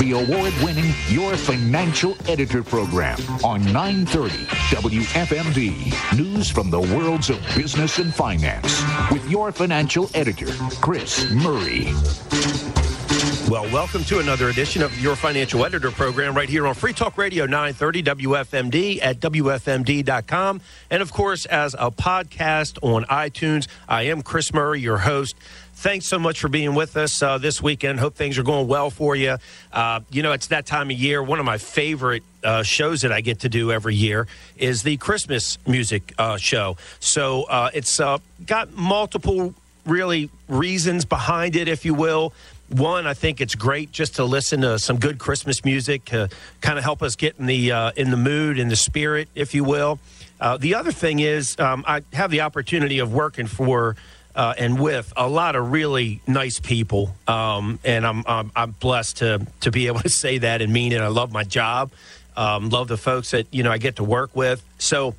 the award-winning Your Financial Editor program on 930 WFMD. News from the worlds of business and finance with your financial editor, Chris Murray. Well, welcome to another edition of your financial editor program right here on Free Talk Radio 930 WFMD at WFMD.com. And of course, as a podcast on iTunes, I am Chris Murray, your host thanks so much for being with us uh, this weekend. Hope things are going well for you. Uh, you know, it's that time of year. One of my favorite uh, shows that I get to do every year is the Christmas music uh, show. So uh, it's uh, got multiple, really, reasons behind it, if you will. One, I think it's great just to listen to some good Christmas music, to kind of help us get in the in the mood, in the spirit, if you will. the other thing is, um, I have the opportunity of working for uh, and with a lot of really nice people. Um, and I'm, I'm, I'm blessed to to be able to say that and mean it. I love my job. Um, love the folks that you know I get to work with. So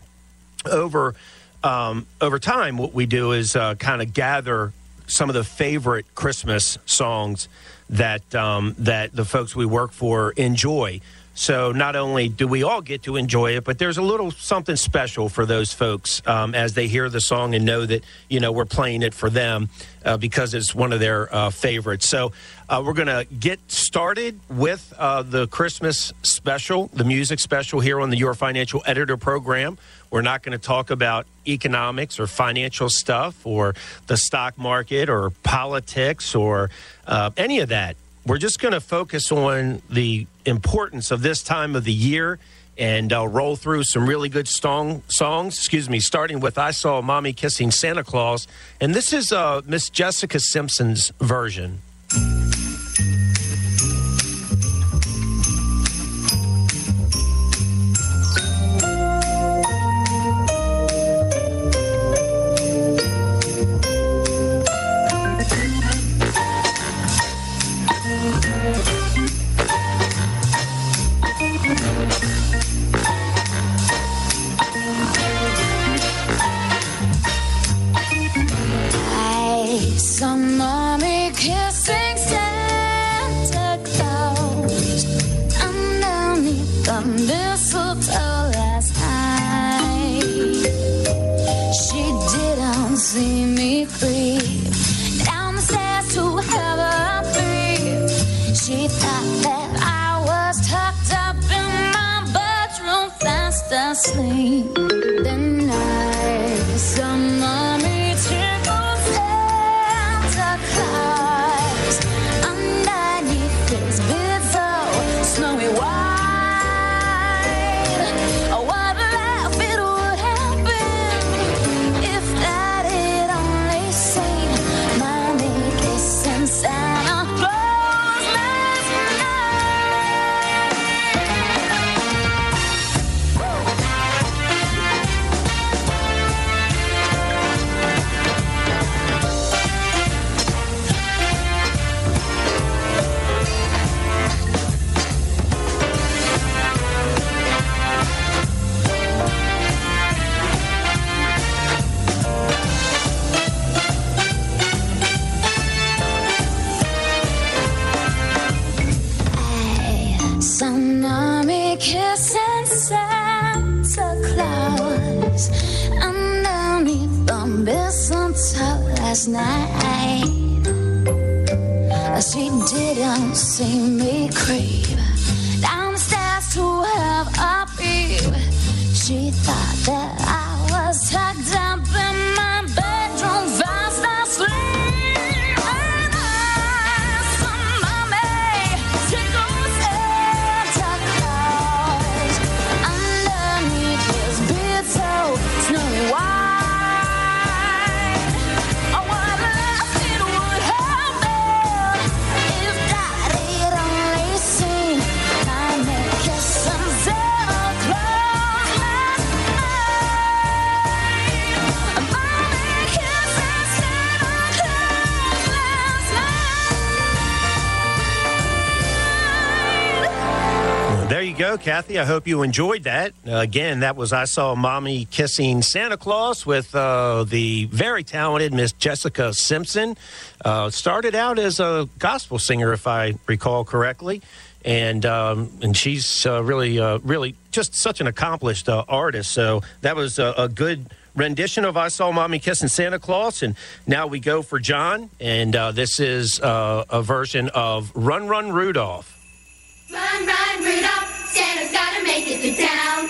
over um, over time, what we do is uh, kind of gather some of the favorite Christmas songs that um, that the folks we work for enjoy. So not only do we all get to enjoy it, but there's a little something special for those folks um, as they hear the song and know that you know we're playing it for them uh, because it's one of their uh, favorites. So uh, we're to get started with uh, the Christmas special, the music special here on the Your Financial Editor program. We're not going to talk about economics or financial stuff or the stock market or politics or uh, any of that we're just going to focus on the importance of this time of the year and I'll roll through some really good song, songs. Excuse me, starting with "I Saw Mommy Kissing Santa Claus," and this is uh, Miss Jessica Simpson's version. Kathy. I hope you enjoyed that. Uh, again, that was I Saw Mommy Kissing Santa Claus with uh, the very talented Miss Jessica Simpson. Uh, started out as a gospel singer, if I recall correctly. And um, and she's uh, really, uh, really just such an accomplished uh, artist. So that was a, a good rendition of I Saw Mommy Kissing Santa Claus. And now we go for John. And this is a version of Run, Run, Rudolph. Run, run, Rudolph, make it to.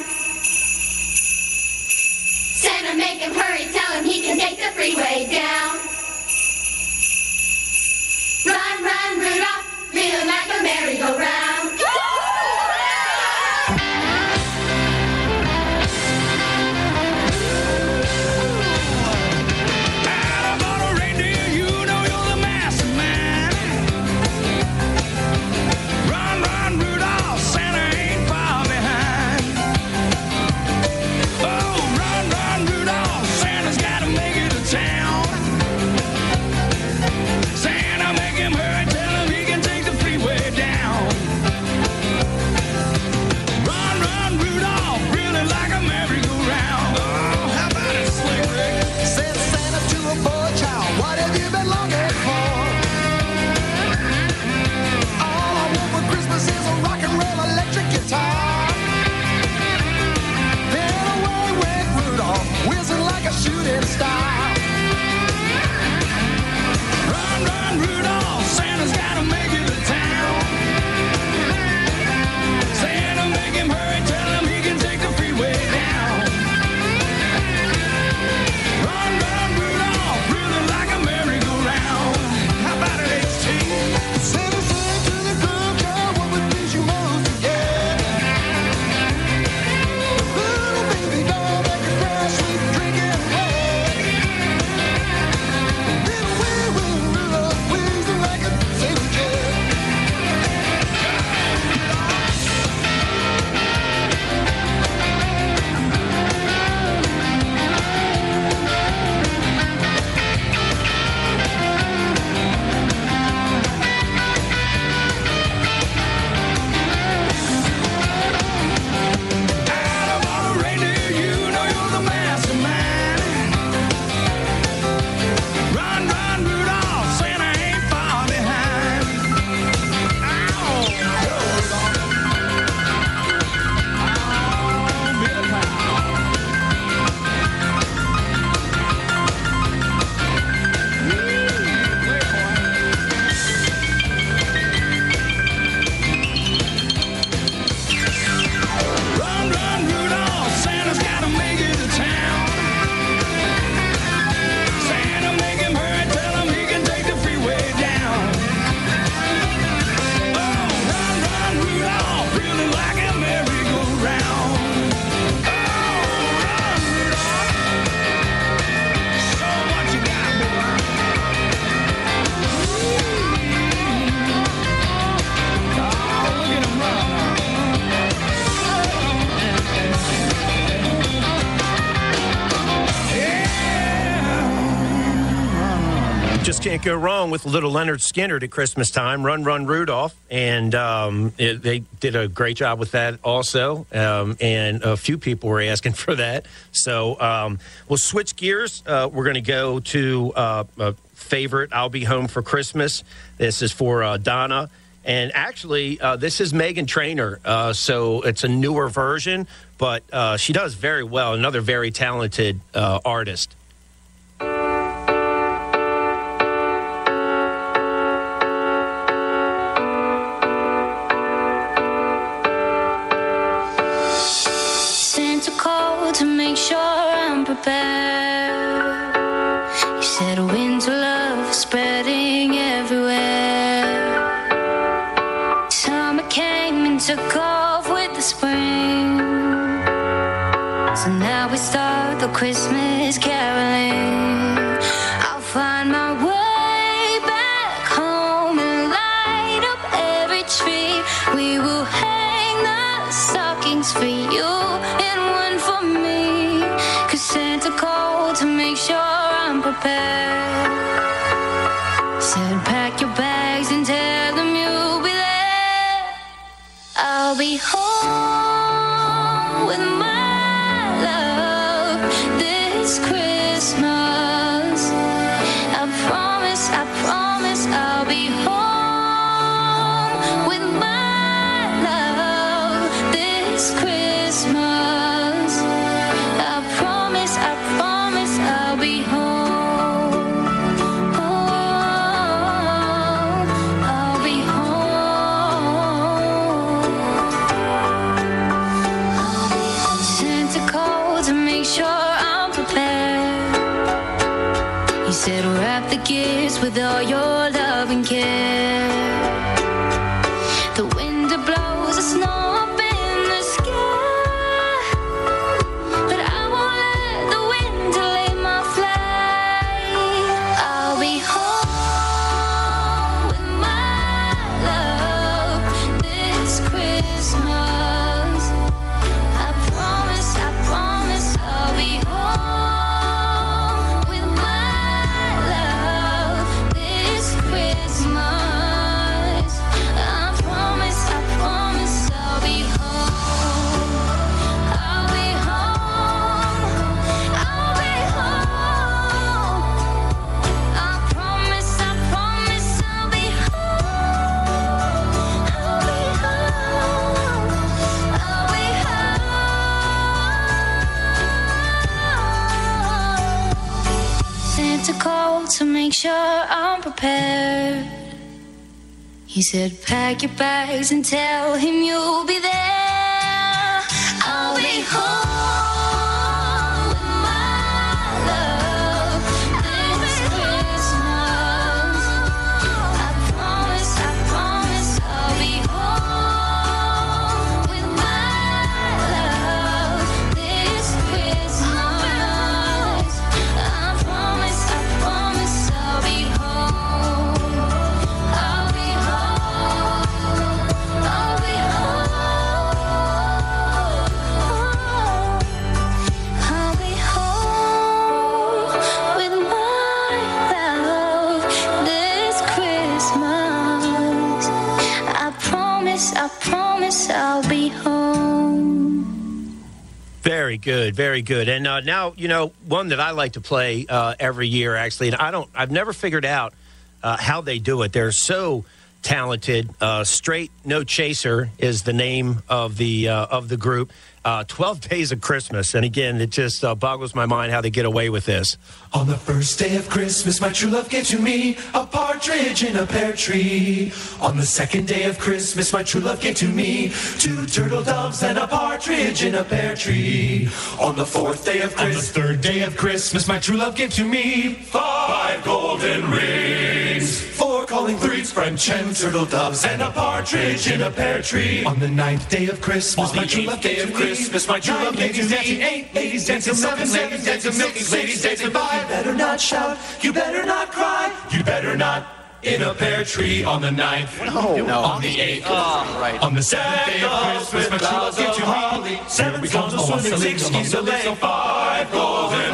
Santa, make him hurry, tell him he can take the freeway down. Run, run, Rudolph, reel like a merry-go-round. With little Lynyrd Skynyrd at Christmas time. Run, run, Rudolph, and um, it, they did a great job with that also. Um, and a few people were asking for that. So um, we'll switch gears. Uh, we're going to go to uh, a favorite. I'll be home for Christmas. This is for uh, Donna. And actually, uh, this is Meghan Trainor, Uh, so it's a newer version, but uh, she does very well. Another very talented artist. So now we start the Christmas caroling. I'll find my way back home and light up every tree. We will hang the stockings for you. And one for me. Cause Santa called to make sure I'm prepared. to make sure I'm prepared. You said, wrap the gifts with all your love and care. Make sure I'm prepared. He said, pack your bags and tell him you'll be there. I'll be home good, very good. And uh, now, you know, one that I like to play uh, every year, actually, and I don't, I've never figured out uh, how they do it. They're so talented. Uh, Straight No Chaser is the name of the uh, of the group. Uh, Twelve Days of Christmas, and again, it just uh, boggles my mind how they get away with this. On the first day of Christmas, my true love gave to me a partridge in a pear tree. On the second day of Christmas, my true love gave to me two turtle doves and a partridge in a pear tree. On the fourth day of Christmas, on the third day of Christmas, my true love gave to me five golden rings, four calling birds, French and turtle doves, and a partridge in a pear tree. On the ninth day of Christmas, my true love gave to me Christmas, my true love gave to me eight ladies dancing, seven ladies dancing, six ladies dancing by. You better not shout, you better not cry, you better not. In a pear tree on the ninth, no, no. on the eighth, ah, right. on the seventh day of Christmas, my true love gave to me seven songs of swimming, six geese a lay, five golden rings, four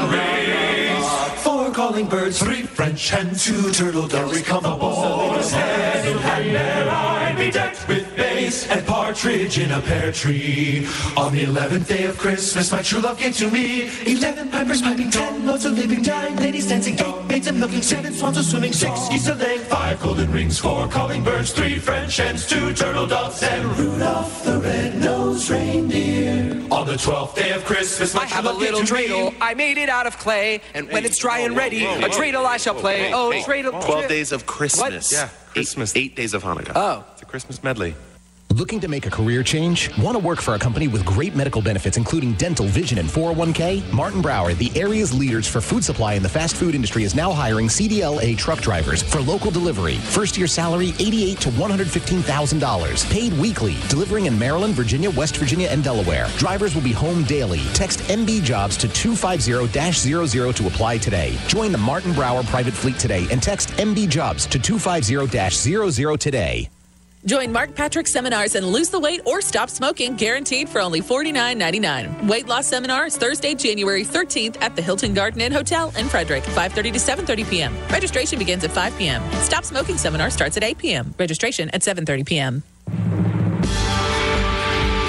calling birds, three French hens, two turtle doves. Come aboard, hand in hand, there I be decked with bass and partridge in a pear tree. On the eleventh day of Christmas, my true love gave to me eleven pipers piping, ten loads of living, nine ladies dancing, eight maids and milking, seven swans a swimming, six geese a laying, five golden rings, four calling birds, three French hens, two turtle doves, and Rudolph the red-nosed reindeer. On the twelfth day of Christmas, my I have a little to me dreidel. I made it out of clay, and when it's dry and ready, a dreidel I shall play. Oh, dreidel. 12 days of Christmas. Yeah, Christmas. Eight, eight days of Hanukkah. Oh. It's a Christmas medley. Looking to make a career change? Want to work for a company with great medical benefits, including dental, vision, and 401k? Martin Brower, the area's leaders for food supply in the fast food industry, is now hiring CDLA truck drivers for local delivery. First year salary 88 to $115,000. Paid weekly. Delivering in Maryland, Virginia, West Virginia, and Delaware. Drivers will be home daily. Text MB Jobs to 250 00 to apply today. Join the Martin Brower private fleet today and text MB Jobs to 250 00 today. Join Mark Patrick seminars and lose the weight or stop smoking, guaranteed for only $49.99. Weight loss seminars Thursday, January 13th at the Hilton Garden Inn Hotel in Frederick, 5:30 to 7:30 p.m. Registration begins at 5 p.m. Stop smoking seminar starts at 8 p.m. Registration at 7:30 p.m.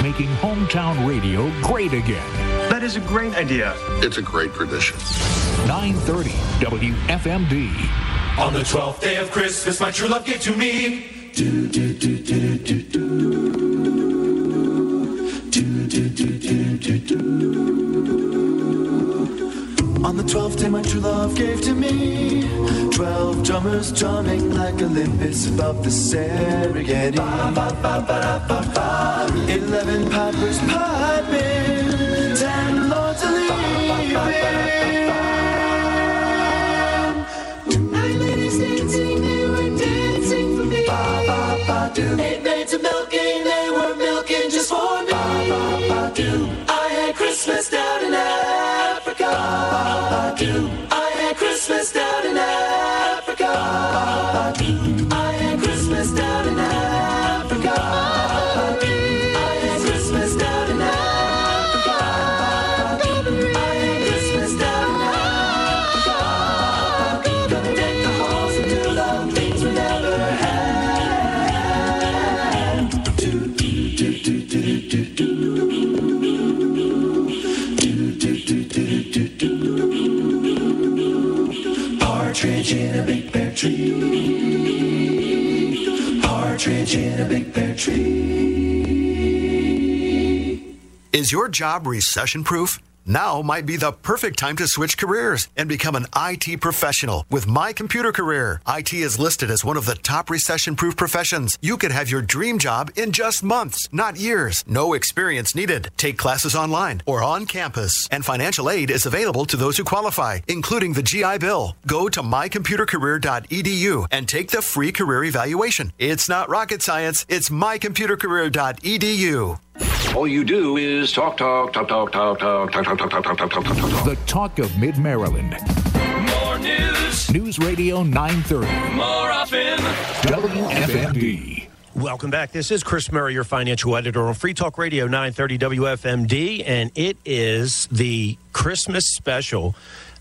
Making hometown radio great again. That is a great idea. It's a great tradition. 930 WFMD. On the twelfth day of Christmas, my true love gave to me. On the twelfth day, my true love gave to me twelve drummers drumming like Olympus above the Serengeti. Eleven pipers piping, ten lords a a big pear tree. Is your job recession proof? Now might be the perfect time to switch careers and become an IT professional with My Computer Career. IT is listed as one of the top recession proof professions. You could have your dream job in just months, not years. No experience needed. Take classes online or on campus, and financial aid is available to those who qualify, including the GI Bill. Go to mycomputercareer.edu and take the free career evaluation. It's not rocket science, it's mycomputercareer.edu. All you do is talk, talk, talk, talk, talk, talk, talk, talk, talk, talk, talk, talk, talk, talk. The talk of Mid Maryland. More news, News Radio 930. more often. WFMD. Welcome back. This is Chris Murray, your financial editor on Free Talk Radio 930 WFMD, and it is the Christmas special.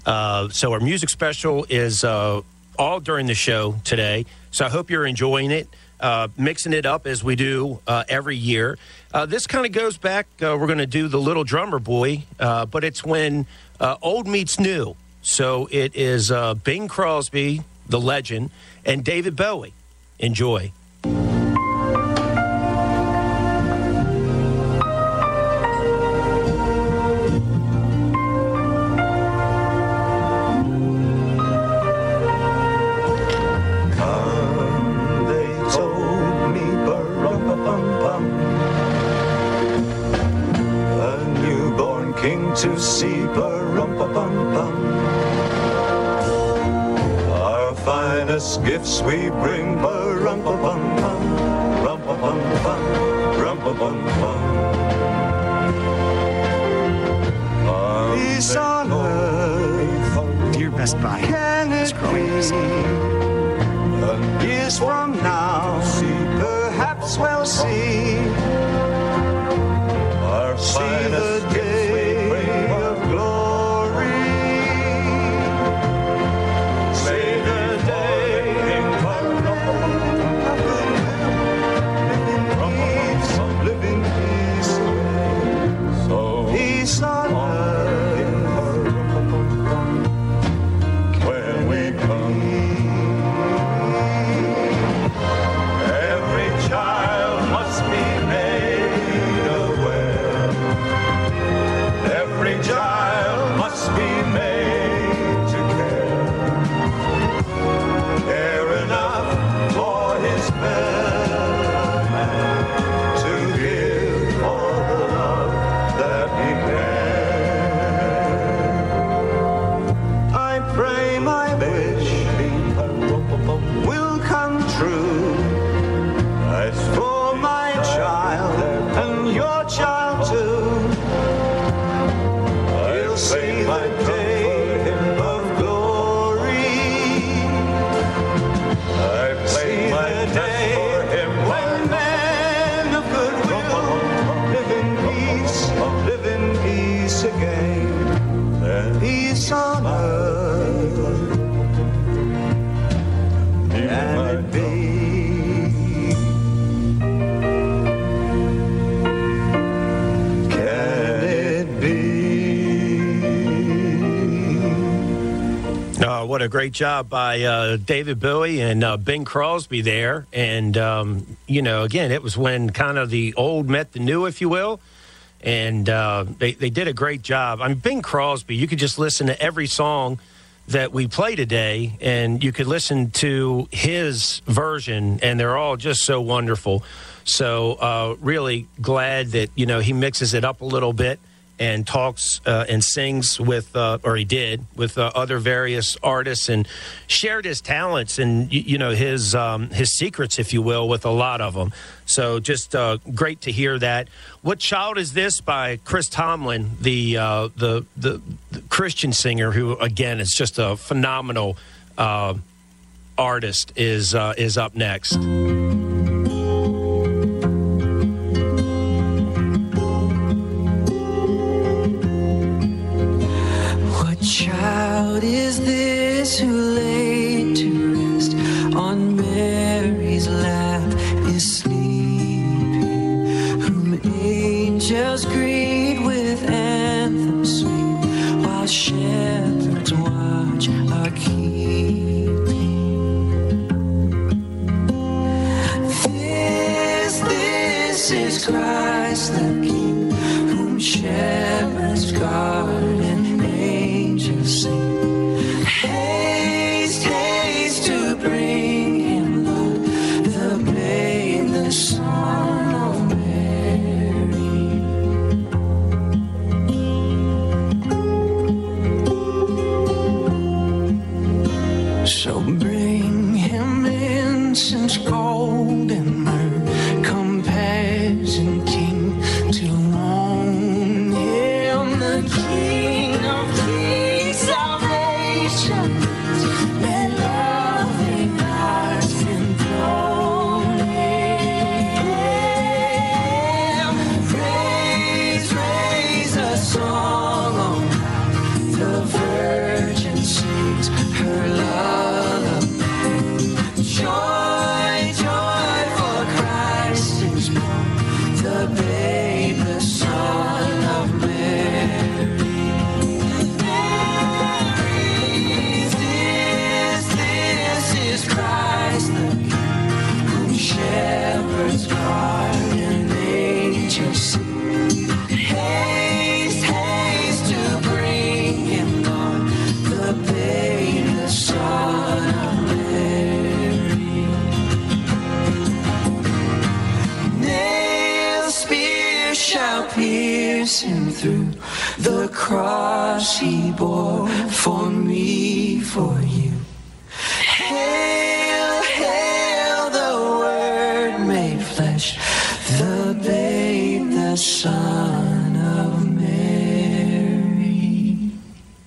Uh, so, our music special is uh, all during the show today. So, I hope you're enjoying it, uh, mixing it up as we do uh, every year. Uh, this kind of goes back, uh, we're going to do the Little Drummer Boy, uh, but it's when uh, old meets new. So, it is Bing Crosby, the legend, and David Bowie. Enjoy. Gifts we bring. Ba rum ba bum bum, rum ba bum bum, rum ba bum bum. Peace on earth. Dear Best Buy, can it be? Years from now. What a great job by uh, David Bowie and uh, Bing Crosby there. And, um, you know, again, it was when kind of the old met the new, if you will. And uh, they, they did a great job. I mean, Bing Crosby, you could just listen to every song that we play today, and you could listen to his version, and they're all just so wonderful. So, uh, really glad that, you know, he mixes it up a little bit and talks uh, and sings with, uh, or he did, with uh, other various artists and shared his talents and, you, know, his, um, his secrets, if you will, with a lot of them. So just uh, great to hear that. What Child Is This by Chris Tomlin, the, uh, the, the, the Christian singer who, again, is just a phenomenal uh, artist, is, is up next. Cross he bore for me, for you. Hail, hail, the Word made flesh, the babe, the Son of Mary.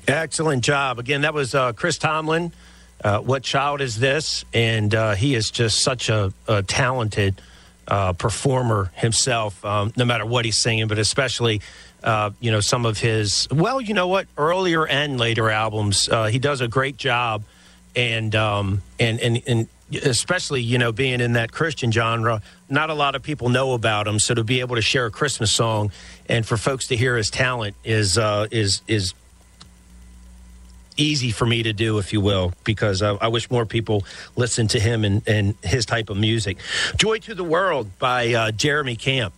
Excellent job. Again, that was uh, Chris Tomlin. Uh, what child is this? And uh, he is just such a, a talented uh, performer himself, um, no matter what he's singing, but especially, uh, you know, some of his, well, you know what, earlier and later albums. Uh, he does a great job. And, um, and, and, and, especially you know being in that christian genre not a lot of people know about him so to be able to share a christmas song and for folks to hear his talent is uh, is is easy for me to do, if you will, because I, I wish more people listen to him and, and his type of music. Joy to the World by uh, Jeremy Camp.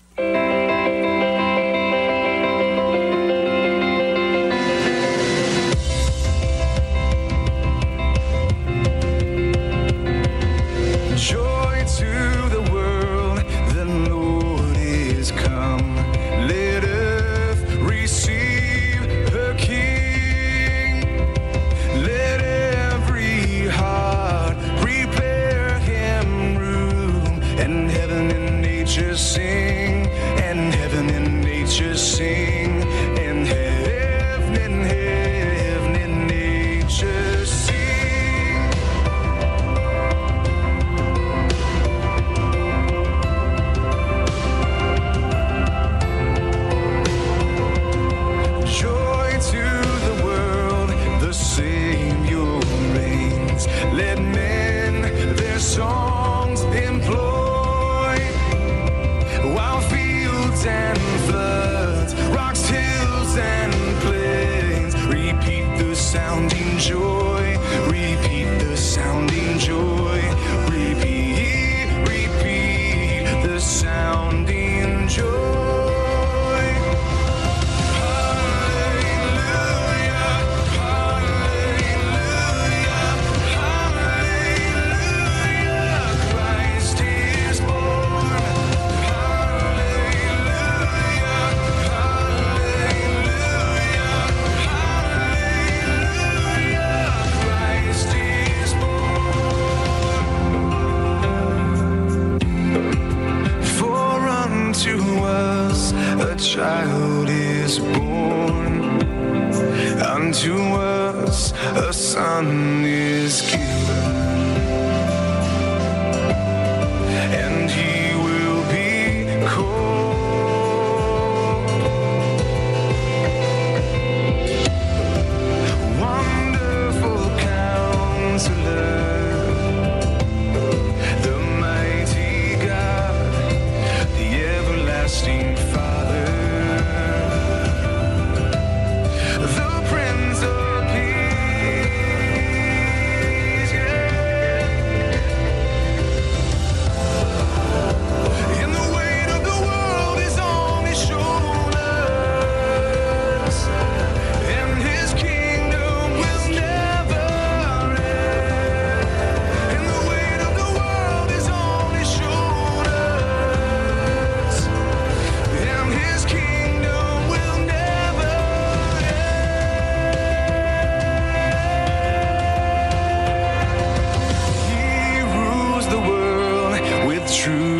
true.